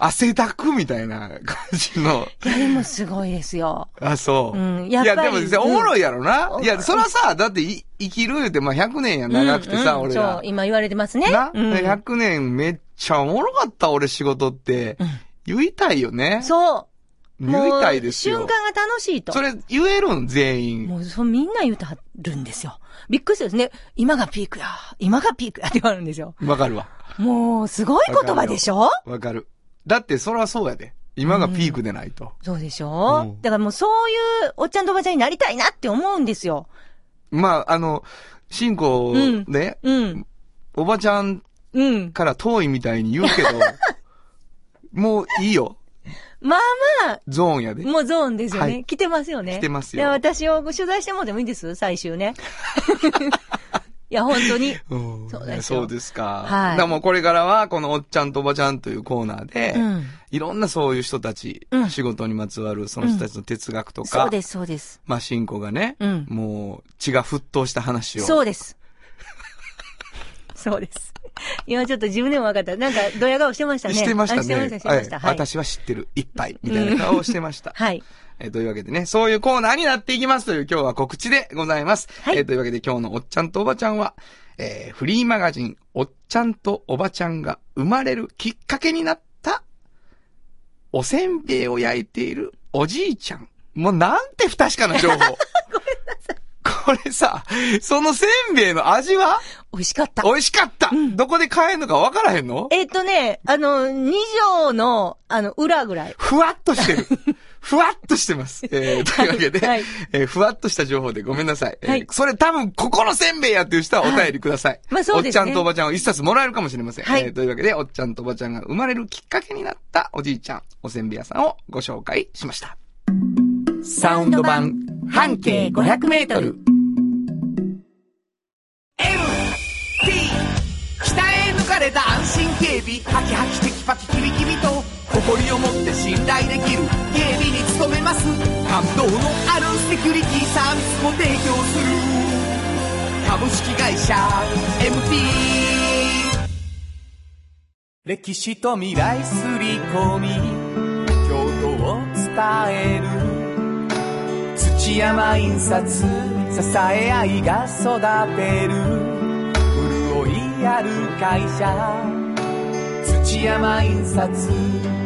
汗だくみたいな感じの。いや、でもすごいですよ。あ、そう。うんやっぱりいや、でもおもろいやろな。うんいや、それはさ、だってい生きる言うて、まあ100年や長くてさ、うんうん俺らそう、。今言われてますね。な、うん、100年めっちゃおもろかった、俺仕事って。言いたいよね。そう。言いたいですよ。瞬間が楽しいと。それ言えるん、全員。もう、そう、みんな言うてはるんですよ。びっくりするんですね。今がピークや。今がピークやって言われるんですよ。わかるわ。もう、すごい言葉でしょ？わかる。だって、それはそうやで。今がピークでないと。そうでしょ、うんだからもうそういうおっちゃんとおばちゃんになりたいなって思うんですよ。まあ、あの、進行ね、うん。おばちゃんうん。から遠いみたいに言うけど、もういいよ。まあまゾーンやであ、。もうゾーンですよね。はい来てますよね。来てますよいや、私を取材してもでもいいです？最終ね。いや、本当に。うんそうですよそうですか。はいだからもうこれからは、このおっちゃんとおばちゃんというコーナーで、うんいろんなそういう人たち、うん仕事にまつわるその人たちの哲学とか、そうです、そうです。まあ、進行がね、うんもう血が沸騰した話を。そうです。そうです。今ちょっと自分でも分かった。なんか、ドヤ顔してましたね。してましたね。あしてました、してました。はいはい。私は知ってる。一杯。みたいな顔をしてました。はい。えーというわけでね、そういうコーナーになっていきますという今日は告知でございます。はいえーというわけで今日のおっちゃんとおばちゃんは、えーフリーマガジン、おっちゃんとおばちゃんが生まれるきっかけになった、おせんべいを焼いているおじいちゃん。もうなんて不確かな情報。これさ、そのせんべいの味は？美味しかった。美味しかった、どこで買えるのかわからへんの？えっとね、あの、二条の、あの、裏ぐらい。ふわっとしてる。ふわっとしてます。えー、というわけで、はいえーふわっとした情報でごめんなさい。えーはいそれ多分、ここのせんべいやっていう人はお便りください。まあそうですねおっちゃんとおばちゃんを一冊もらえるかもしれません。はいえーというわけで、おっちゃんとおばちゃんが生まれるきっかけになったおじいちゃん、おせんべい屋さんをご紹介しました。サウンド版、半径500メートル。T 北へ抜かれた安心警備ハキハキテキパキキビキビと誇りを持って信頼できる警備に努めます。感動のあるセキュリティサービスも提供する。株式会社 MT 歴史と未来すり込み京都を伝える。土山印刷支え合いが育てる。潤いある会社。土山印刷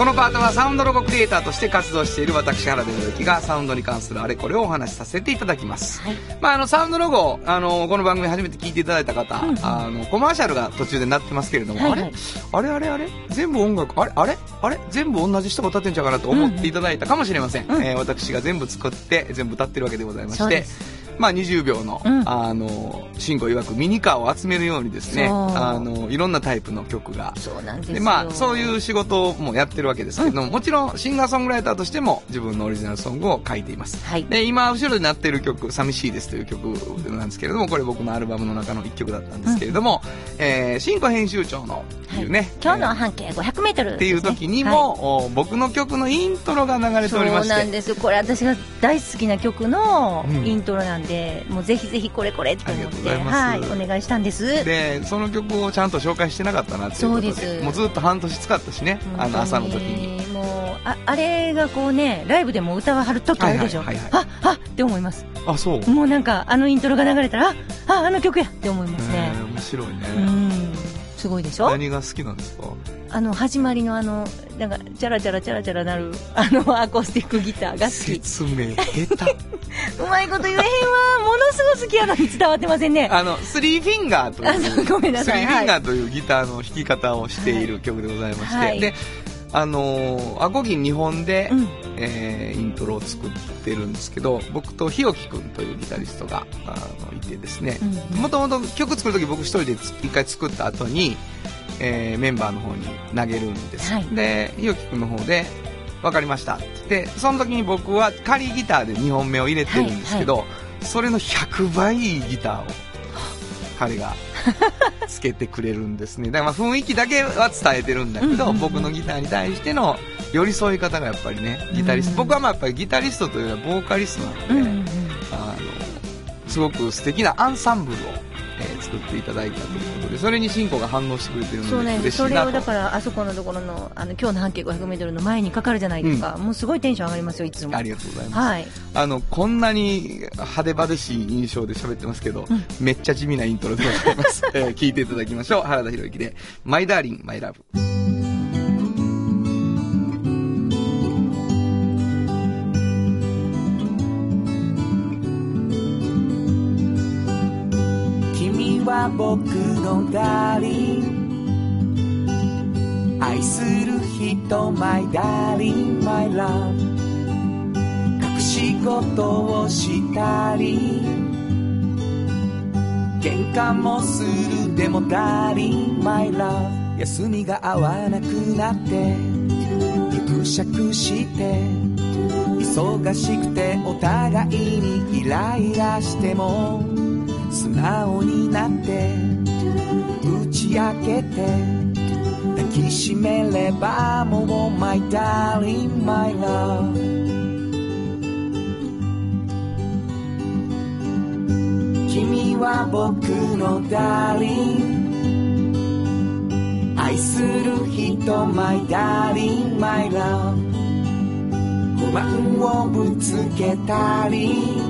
このパートはサウンドロゴクリエイターとして活動している私原田裕之がサウンドに関するあれこれをお話しさせていただきます。はい。まあ、あの、サウンドロゴ、あの、この番組初めて聞いていただいた方、あの、コマーシャルが途中でなってますけれども、はいはい。あれ？あれ？あれ？あれ全部音楽、あれ？あれ？あれ全部同じ人が歌ってんちゃうかなと思っていただいたかもしれません。うん。えー私が全部作って、全部歌ってるわけでございましてまあ、20秒の、うん。あの、進行曰くミニカーを集めるようにですね、あの、いろんなタイプの曲が、そうなんですよ。でまあ、そういう仕事もやってるわけですけども、もちろんシンガーソングライターとしても自分のオリジナルソングを書いています。はい。で、今、後ろになっている曲、寂しいですという曲なんですけれども、これ僕のアルバムの中の一曲だったんですけれども、えー、新語編集長のいうね。今日の半径500メートル、っていう時にも、お僕の曲のイントロが流れておりまして。そうなんです。これ私が大好きな曲のイントロなんで、もうぜひぜひこれこれって思って、はい、お願いしたんです。で、その曲をちゃんと紹介してなかったなっていうことで。そうですもうずっと半年使ったしね、あの朝の時に。もうああれがこうねライブでも歌わはる時あるでしょ、はいはいはいああって思いますあ、そう。もうなんかあのイントロが流れたらあああの曲やって思いますねえー面白いね。うんすごいでしょ？何が好きなんですか？あの始まりのあのなんかチャラチャラチャラチャラなるあのアコースティックギターが好き。説明下手。うまいこと言えへんわ。ものすごい好きやのに伝わってませんね。あの、スリーフィンガーという、ごめんなさい。スリーフィンガーというギターの弾き方をしている曲でございまして、はい。で、あのー、アコギ2本で、うん。えーイントロを作ってるんですけど、僕と日置くんというギタリストが、あの、いてですね、うんもともと曲作るとき僕一人でつ一回作った後に、えーメンバーの方に投げるんです。はいで、日置くんの方で、わかりましたってその時に僕は仮ギターで2本目を入れてるんですけど、それの100倍いいギターを彼が つけてくれるんですね。だからまあ雰囲気だけは伝えてるんだけど、うんうんうん僕のギターに対しての寄り添い方がやっぱりね、ギタリスト。うん僕はまあやっぱりギタリストというよりはボーカリストなので、うんうんうんあの、すごく素敵なアンサンブルを、えー作っていただいたということで、それにシンコが反応してくれてるのでそうね、そ嬉しいなと。れをだからあそこのところのあの今日の半径 500m の前にかかるじゃないですか、もうすごいテンション上がりますよいつもありがとうございます。はいあの、こんなに派手派手しい印象で喋ってますけど、うんめっちゃ地味なイントロでございます。えー聞いていただきましょう。原田博之で、マイダーリン、マイラブ。は僕のダーリン愛する人 My darling my love 隠し事をしたり。喧嘩もするでもダーリン My love 休みが合わなくなって。ぎくしゃくして。忙しくてお互いにイライラしても。素直になって打ち明けて抱きしめればもう My darling my love 君は僕のダーリン。愛する人 My darling my love 不満をぶつけたり。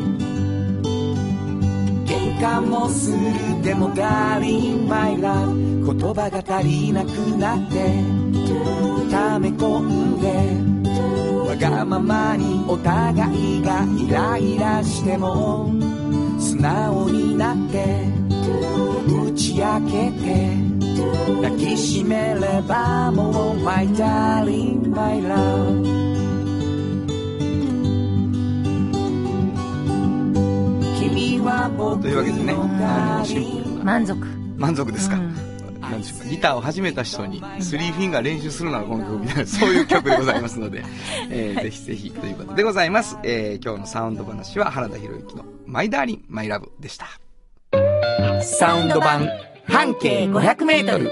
喧嘩もするでもダーリンマイラ言葉が足りなくなって。溜め込んで。わがままにお互いがイライラしても。素直になって。打ち明けて。抱きしめればもう My darling my love というわけでね、あの、シンプルな。満足。満足ですか、うん。なんでしょうかギターを始めた人にスリーフィンガー練習するならこの曲みたいなそういう曲でございますので、えーぜひぜひということでございます、えー今日のサウンド話は原田博之の「マイダーリンマイラブ」でした。サウンド版半径 500m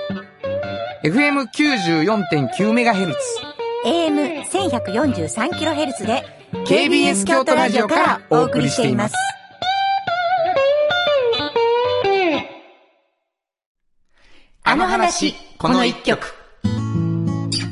FM94.9MHz AM1143kHz で KBS 京都ラジオからお送りしていますあの話この一曲。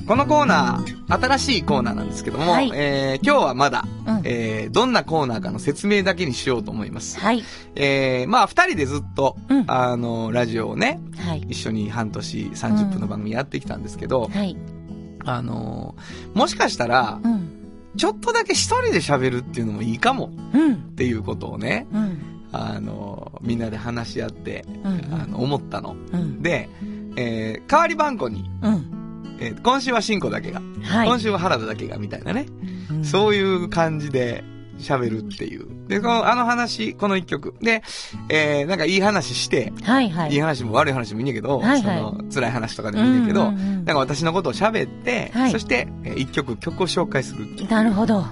このコーナー新しいコーナーなんですけども、はい。えー今日はまだ、うん。えーどんなコーナーかの説明だけにしようと思います、はい。えーまあ二人でずっと、うん。あのラジオをねはい。一緒に半年30分の番組やってきたんですけど、はい。あのーもしかしたら、うん。ちょっとだけ一人で喋るっていうのもいいかもうん。っていうことをね、うんあのーみんなで話し合って、うんあの、思ったの。うん。で、えー、代わり番号に、うん。えー今週はシンコだけが、はい。今週は原田だけが、みたいなね、うん。そういう感じで喋るっていう。で、この、あの話、この一曲。で、えー、なんかいい話して、はいはい。いい話も悪い話もいいんやけど、はいはい。その、辛い話とかでもいいんやけど、うんうんうん。なんか私のことを喋って、はい。そして、えー一曲、曲を紹介する。なるほど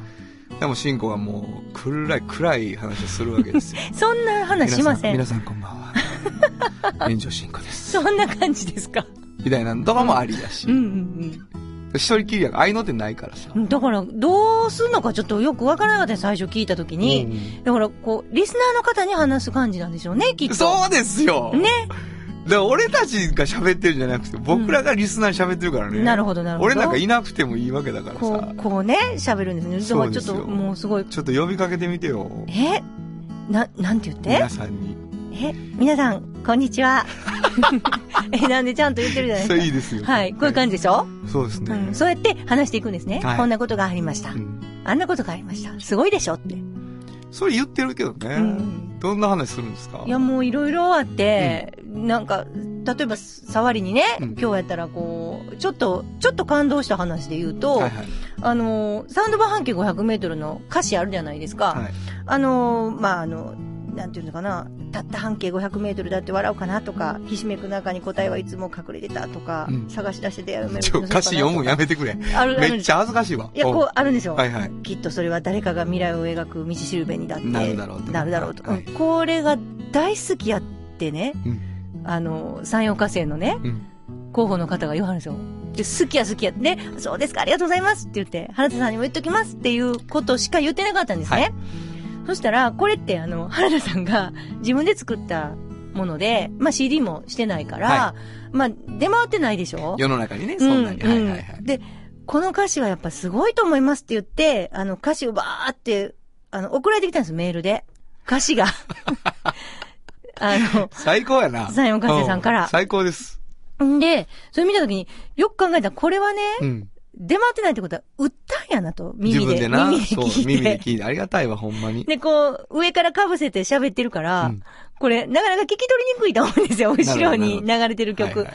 でも、シンコがもう、暗い、暗い話をするわけですよ。そんな話しません皆さん、こんばんは。炎上シンコです。そんな感じですか？みたいなのとかもありだし。うんうん一人きりやから、合いの手ないからさ。うん。だから、どうすんのかちょっとよくわからなかったね、最初聞いたときに。うんだから、こう、リスナーの方に話す感じなんでしょうね、きっと。そうですよね。だから俺たちが喋ってるんじゃなくて、僕らがリスナーに喋ってるからね。なるほど、なるほど。俺なんかいなくてもいいわけだからこさう、。こうね、喋るんですね。だからちょっと、もうすごい、ちょっと呼びかけてみてよ。え？な、なんて言って？皆さんに。え？皆さん、こんにちは。え、なんでちゃんと言ってるじゃないそですか。れいいですよ。はい、こういう感じでしょ、そうですね。うん、そうやって話していくんですね。はいこんなことがありました。うんあんなことがありました。すごいでしょって。それ言ってるけどね。んどんな話するんですか？いや、もういろいろあって、なんか、例えば、触りにね、うん今日やったらこう、ちょっと、ちょっと感動した話で言うと、はいはい。あの、サウンド版半径500メートルの歌詞あるじゃないですか。はい。あの、まあ、あの、なんていうのかな、たった半径500メートルだって笑うかなとか、ひしめく中に答えはいつも隠れてたとか、うん探し出して出会いを埋めるちょ、歌詞読むんやめてくれ。あるめっちゃ恥ずかしいわ。いや、こう、あるんですよ。はいはい。きっとそれは誰かが未来を描く道しるべにだってなるだろうとなるだろうと。はいうんこれが大好きやってね、うんあの、山陽火星のね、うん。候補の方が言わはるんですよ。で、好きや好きや。ね、そうですか、ありがとうございますって言って、原田さんにも言っときますっていうことしか言ってなかったんですね。はいそしたら、これってあの、原田さんが自分で作ったもので、まあ CD もしてないから、はまあ出回ってないでしょ？世の中にね、そんなに。うんはいはいはい。で、この歌詞はやっぱすごいと思いますって言って、あの歌詞をバーって、あの、送られてきたんです、メールで。歌詞が。あの、最高やな。サイカセさんからう最高です。んで、それ見たときに、よく考えたら、これはね、うん。出回ってないってことは、売ったんやなと。耳で。自分でな。耳でそう、聞いて。耳で聞いて。ありがたいわ、ほんまに。で、こう、上から被せて喋ってるから、うんこれ、なかなか聞き取りにくいと思うんですよ。後ろに流れてる曲。はいはい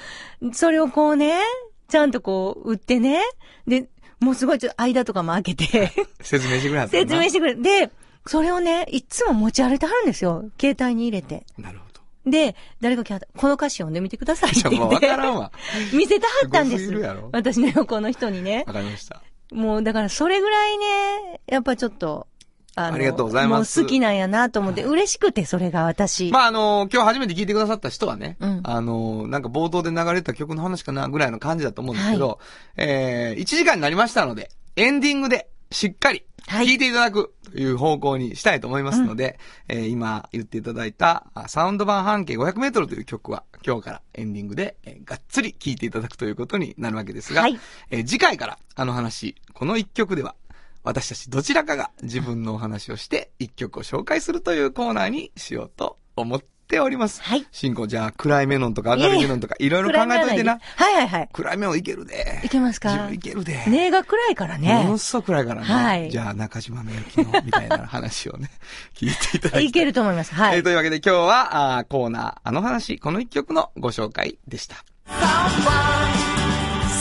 それをこうね、ちゃんとこう、売ってね。で、もうすごいちょっと間とかも開けて、説明してくれ説明してくれ。で、それをね、いつも持ち歩いてはるんですよ。携帯に入れて。なるほど。で、誰か来はった。この歌詞読んでみてくださいって言って。わからんわ。見せてはったんです。私の横の人にね。わかりました。もう、だからそれぐらいね、やっぱちょっと、あの、ありがとうございますもう好きなんやなと思って、嬉しくて、それが私。まあ、あの今日初めて聞いてくださった人はね、うんあのなんか冒頭で流れた曲の話かなぐらいの感じだと思うんですけど、えー、1時間になりましたので、エンディングでしっかりはい。聞いていただくという方向にしたいと思いますので、えー今言っていただいたあサウンド版半径500メートルという曲は今日からエンディングで、えーがっつり聞いていただくということになるわけですが、はい。えー次回からあの話、この一曲では私たちどちらかが自分のお話をして一曲を紹介するというコーナーにしようと思っております。はい。進行じゃあ暗いメノンとか明るいメノンとかいろいろ考えといてな。はいはいはい。暗いメノンいけるで。いけますか？自分いけるで。根が暗いからもねの。すごく暗いからね。はいじゃあ中島みゆきのみたいな話をね、聞いていただきいけると思います。はい。えーというわけで今日はあーコーナー、あの話、この一曲のご紹介でした。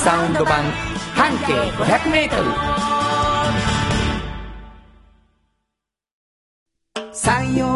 サウンド版半径500メートル。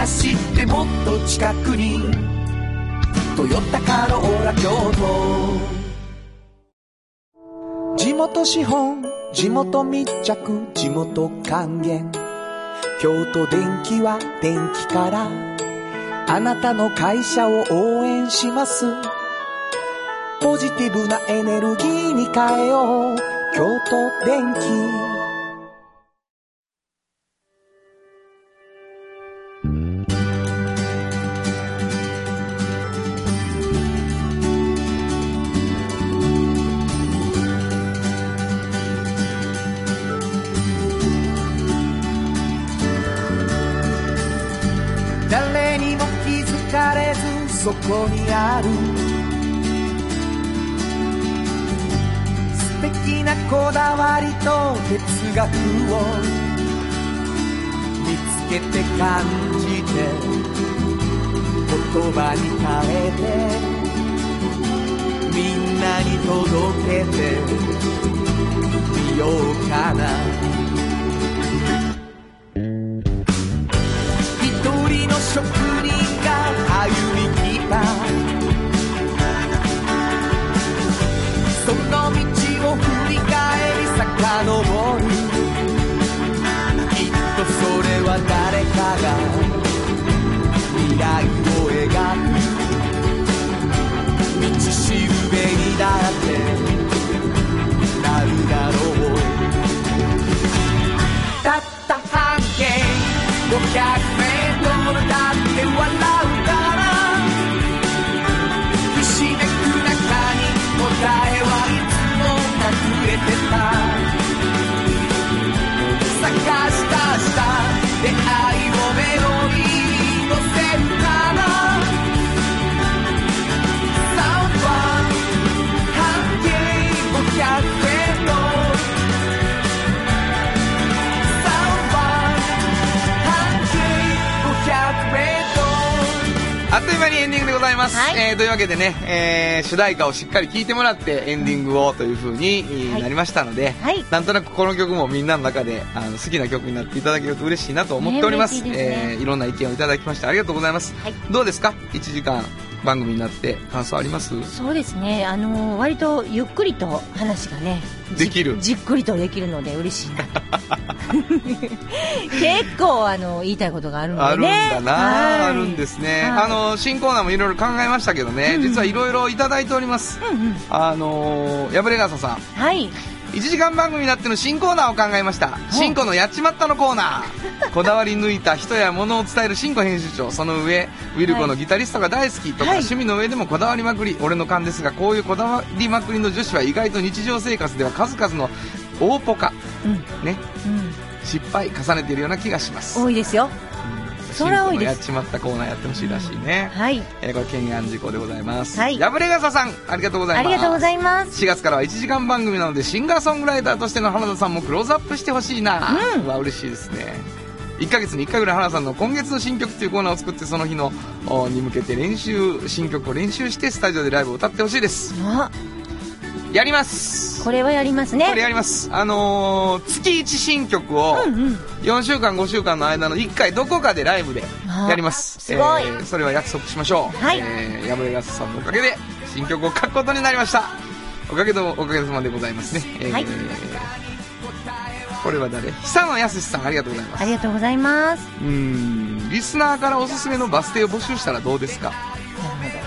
走ってもっと近くに「トヨタカローラ京都」地元資本地元密着地元還元。京都電気は電気から。あなたの会社を応援します。ポジティブなエネルギーに変えよう。京都電気ある。素敵なこだわりと哲学を見つけて感じて言葉に変えてみんなに届けてみようかな。Jack. ございます。はいえーというわけでね、えー主題歌をしっかり聴いてもらってエンディングをという風にはいなりましたので、はいなんとなくこの曲もみんなの中であの好きな曲になっていただけると嬉しいなと思っております。ねねえーいろんな意見をいただきましてありがとうございます。はいどうですか ?1 時間番組になって感想あります？そうですね、あのー割とゆっくりと話がね、じできるじっくりとできるので嬉しいなと。結構、あの言いたいことがあるのあるんでね。だな、はいあるんですね。はいあの、新コーナーもいろいろ考えましたけどね、うん実はいろいろいただいております。うんうん。あのー、破れ傘さん。はい。1時間番組になっての新コーナーを考えました新子のやっちまったのコーナー こだわり抜いた人や物を伝える新子編集長その上ウィルコのギタリストが大好きとか、はい趣味の上でもこだわりまくり俺の勘ですがこういうこだわりまくりの女子は意外と日常生活では数々の大ポカうん。ねうん。失敗重ねているような気がします。多いですよ。それは多いです。やっちまったコーナーやってほしいらしいね、はい。えーこれ懸案事項でございます、はい。破れ傘さんありがとうございます。ありがとうございます。4月からは1時間番組なのでシンガーソングライターとしての花田さんもクローズアップしてほしいな、うん。わ嬉しいですね。1ヶ月に1回ぐらい花田さんの今月の新曲というコーナーを作ってその日のおに向けて練習新曲を練習してスタジオでライブを歌ってほしいです。あ、やります。これはやりますね。これやります。あのー月1新曲をうんうん。4週間5週間の間の1回どこかでライブでやります。すごい。えーそれは約束しましょう。はい。えー、山根さんのおかげで新曲を書くことになりました。おかげとおかげさまでございますね、えーはい。これは誰？久野康さんありがとうございます。ありがとうございます。うーん。リスナーからおすすめのバス停を募集したらどうですか？なる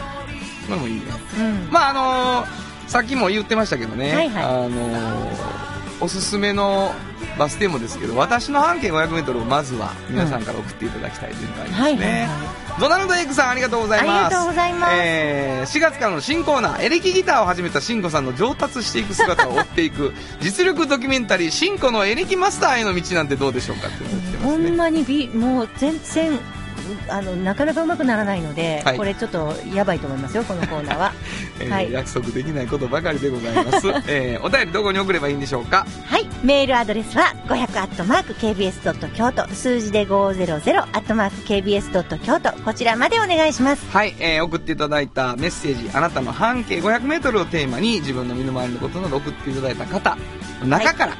これもいいね。ほど。うん。まああのーさっきも言ってましたけどね、はいはい。あのーおすすめのバス停もですけど私の半径 500m をまずは皆さんから送っていただきたいというのがありますね、ドナルド・エイクさんありがとうございます。ありがとうございます。えー4月からの新コーナーエレキギターを始めたシンコさんの上達していく姿を追っていく 実力ドキュメンタリー「シンコのエレキマスターへの道」なんてどうでしょうかって言ってますね。ほんまにびもう全然あのなかなかうまくならないので、はい。これちょっとやばいと思いますよこのコーナーは。えーはい。約束できないことばかりでございます、えーお便りどこに送ればいいんでしょうか？はい。メールアドレスは500アットマーク KBS ドット京都。数字で500アットマーク KBS ドット京都。こちらまでお願いします。はい、えー送っていただいたメッセージあなたの半径 500m をテーマに自分の身の回りのことなど送っていただいた方の中から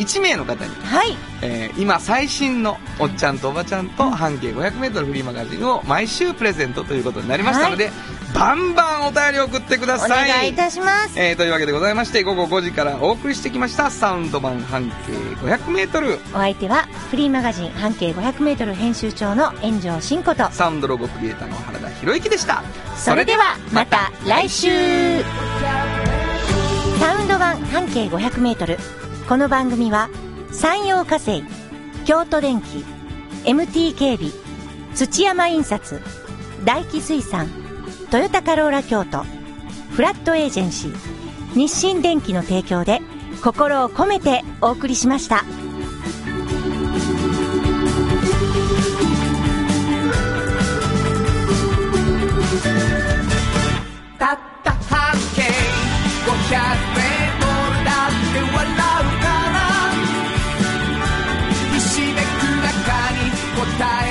1名の方に、はい。えー今最新のおっちゃんとおばちゃんと半径 500m フリーマガジンを毎週プレゼントということになりましたので、バンバンお便り送ってくだおさい。願いいたします。えーというわけでございまして午後5時からお送りしてきましたサウンド版半径 500m お相手はフリーマガジン半径 500m 編集長の炎上真子とサウンドロゴクリエイターの原田博之でした。それではまた来週。サウンド版半径 500m この番組は山陽火星京都電機 MT 警備土山印刷大気水産トヨタカローラ京都フラットエージェンシー日清電機の提供で心を込めてお送りしました。たった半径500メ die.